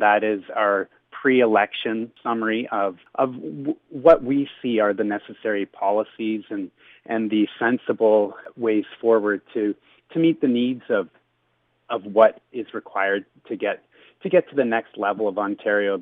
That is our pre-election summary of of w- what we see are the necessary policies and and the sensible ways forward to to meet the needs of of what is required to get to get to the next level of Ontario.